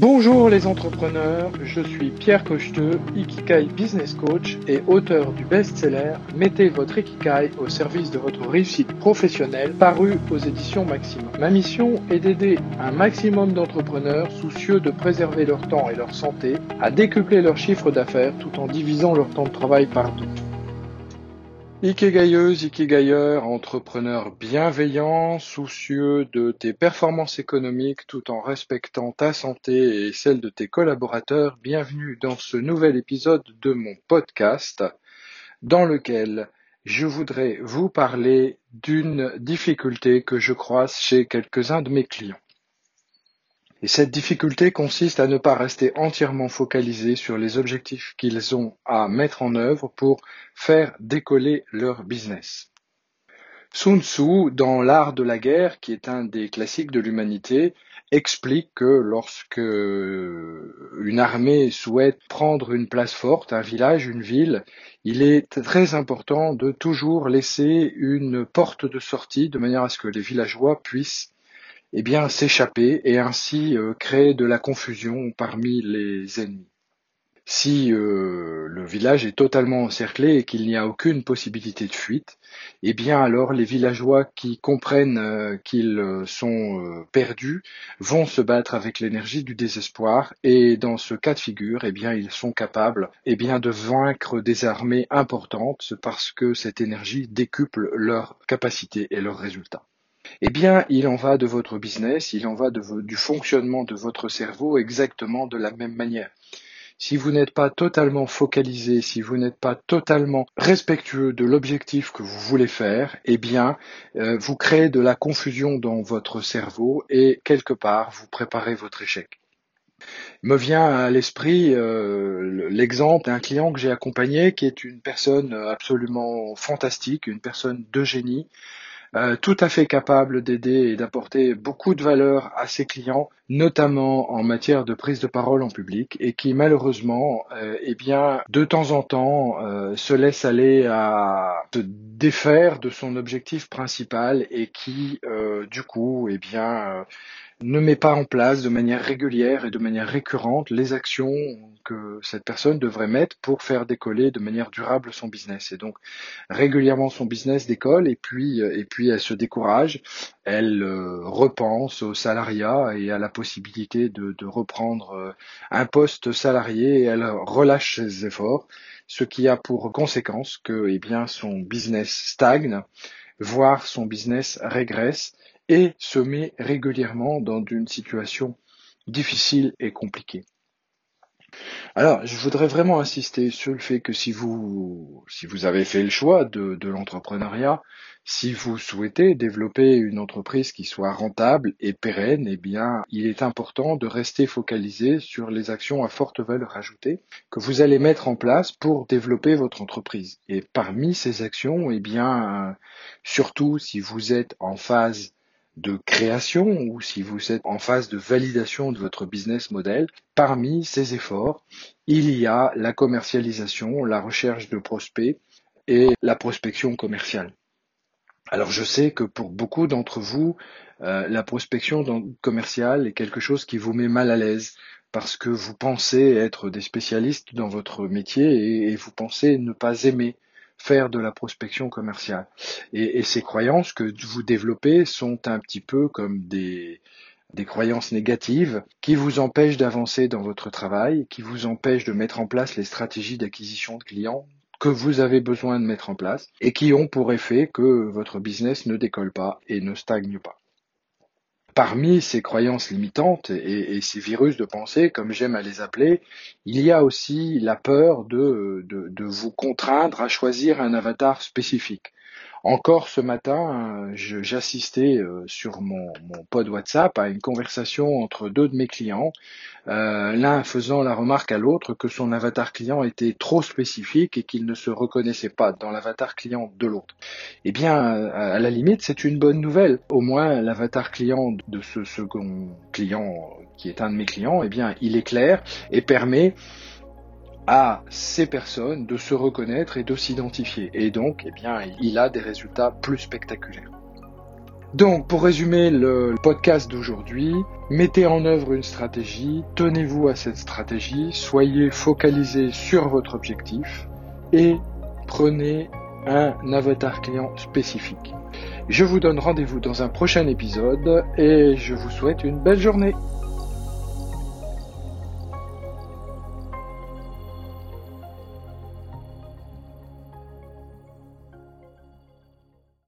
Bonjour les entrepreneurs, je suis Pierre Cocheteux, Ikikai Business Coach et auteur du best-seller Mettez votre Ikikai au service de votre réussite professionnelle paru aux éditions Maximum. Ma mission est d'aider un maximum d'entrepreneurs soucieux de préserver leur temps et leur santé à décupler leur chiffre d'affaires tout en divisant leur temps de travail par deux. Ikegailleuse, Ikegailleur, entrepreneur bienveillant, soucieux de tes performances économiques tout en respectant ta santé et celle de tes collaborateurs, bienvenue dans ce nouvel épisode de mon podcast dans lequel je voudrais vous parler d'une difficulté que je croise chez quelques-uns de mes clients. Et cette difficulté consiste à ne pas rester entièrement focalisé sur les objectifs qu'ils ont à mettre en œuvre pour faire décoller leur business. Sun Tzu, dans L'art de la guerre, qui est un des classiques de l'humanité, explique que lorsque une armée souhaite prendre une place forte, un village, une ville, il est très important de toujours laisser une porte de sortie de manière à ce que les villageois puissent eh bien, s'échapper et ainsi euh, créer de la confusion parmi les ennemis. Si euh, le village est totalement encerclé et qu'il n'y a aucune possibilité de fuite, eh bien alors les villageois qui comprennent euh, qu'ils sont perdus vont se battre avec l'énergie du désespoir et dans ce cas de figure, eh bien ils sont capables eh bien de vaincre des armées importantes parce que cette énergie décuple leurs capacités et leurs résultats. Eh bien, il en va de votre business, il en va du fonctionnement de votre cerveau exactement de la même manière. Si vous n'êtes pas totalement focalisé, si vous n'êtes pas totalement respectueux de l'objectif que vous voulez faire, eh bien, euh, vous créez de la confusion dans votre cerveau et quelque part, vous préparez votre échec. me vient à l'esprit euh, l'exemple d'un client que j'ai accompagné qui est une personne absolument fantastique, une personne de génie, euh, tout à fait capable d'aider et d'apporter beaucoup de valeur à ses clients, notamment en matière de prise de parole en public, et qui malheureusement, euh, eh bien, de temps en temps, euh, se laisse aller à se défaire de son objectif principal et qui, du coup, eh bien, ne met pas en place de manière régulière et de manière récurrente les actions que cette personne devrait mettre pour faire décoller de manière durable son business. Et donc régulièrement son business décolle et puis et puis elle se décourage, elle euh, repense au salariat et à la possibilité de, de reprendre euh, un poste salarié et elle relâche ses efforts, ce qui a pour conséquence que eh bien son business stagne, voire son business régresse et se met régulièrement dans une situation difficile et compliquée. Alors, je voudrais vraiment insister sur le fait que si vous, si vous avez fait le choix de, de l'entrepreneuriat, si vous souhaitez développer une entreprise qui soit rentable et pérenne, eh bien, il est important de rester focalisé sur les actions à forte valeur ajoutée que vous allez mettre en place pour développer votre entreprise. Et parmi ces actions, eh bien, surtout si vous êtes en phase de création ou si vous êtes en phase de validation de votre business model, parmi ces efforts, il y a la commercialisation, la recherche de prospects et la prospection commerciale. Alors je sais que pour beaucoup d'entre vous, euh, la prospection commerciale est quelque chose qui vous met mal à l'aise parce que vous pensez être des spécialistes dans votre métier et vous pensez ne pas aimer faire de la prospection commerciale. Et, ces croyances que vous développez sont un petit peu comme des, croyances négatives qui vous empêchent d'avancer dans votre travail, qui vous empêchent de mettre en place les stratégies d'acquisition de clients que vous avez besoin de mettre en place et qui ont pour effet que votre business ne décolle pas et ne stagne pas parmi ces croyances limitantes et, ces virus de pensée, comme j'aime à les appeler, il y a aussi la peur de, vous contraindre à choisir un avatar spécifique. Encore ce matin, j'assistais euh, sur mon, mon, pod WhatsApp à une conversation entre deux de mes clients, euh, l'un faisant la remarque à l'autre que son avatar client était trop spécifique et qu'il ne se reconnaissait pas dans l'avatar client de l'autre. Eh bien, à la limite, c'est une bonne nouvelle. Au moins, l'avatar client de ce second client, qui est un de mes clients, eh bien, il est clair et permet à ces personnes de se reconnaître et de s'identifier. Et donc, eh bien, il a des résultats plus spectaculaires. Donc, pour résumer le podcast d'aujourd'hui, mettez en œuvre une stratégie, tenez-vous à cette stratégie, soyez focalisé sur votre objectif et prenez un avatar client spécifique. Je vous donne rendez-vous dans un prochain épisode et je vous souhaite une belle journée.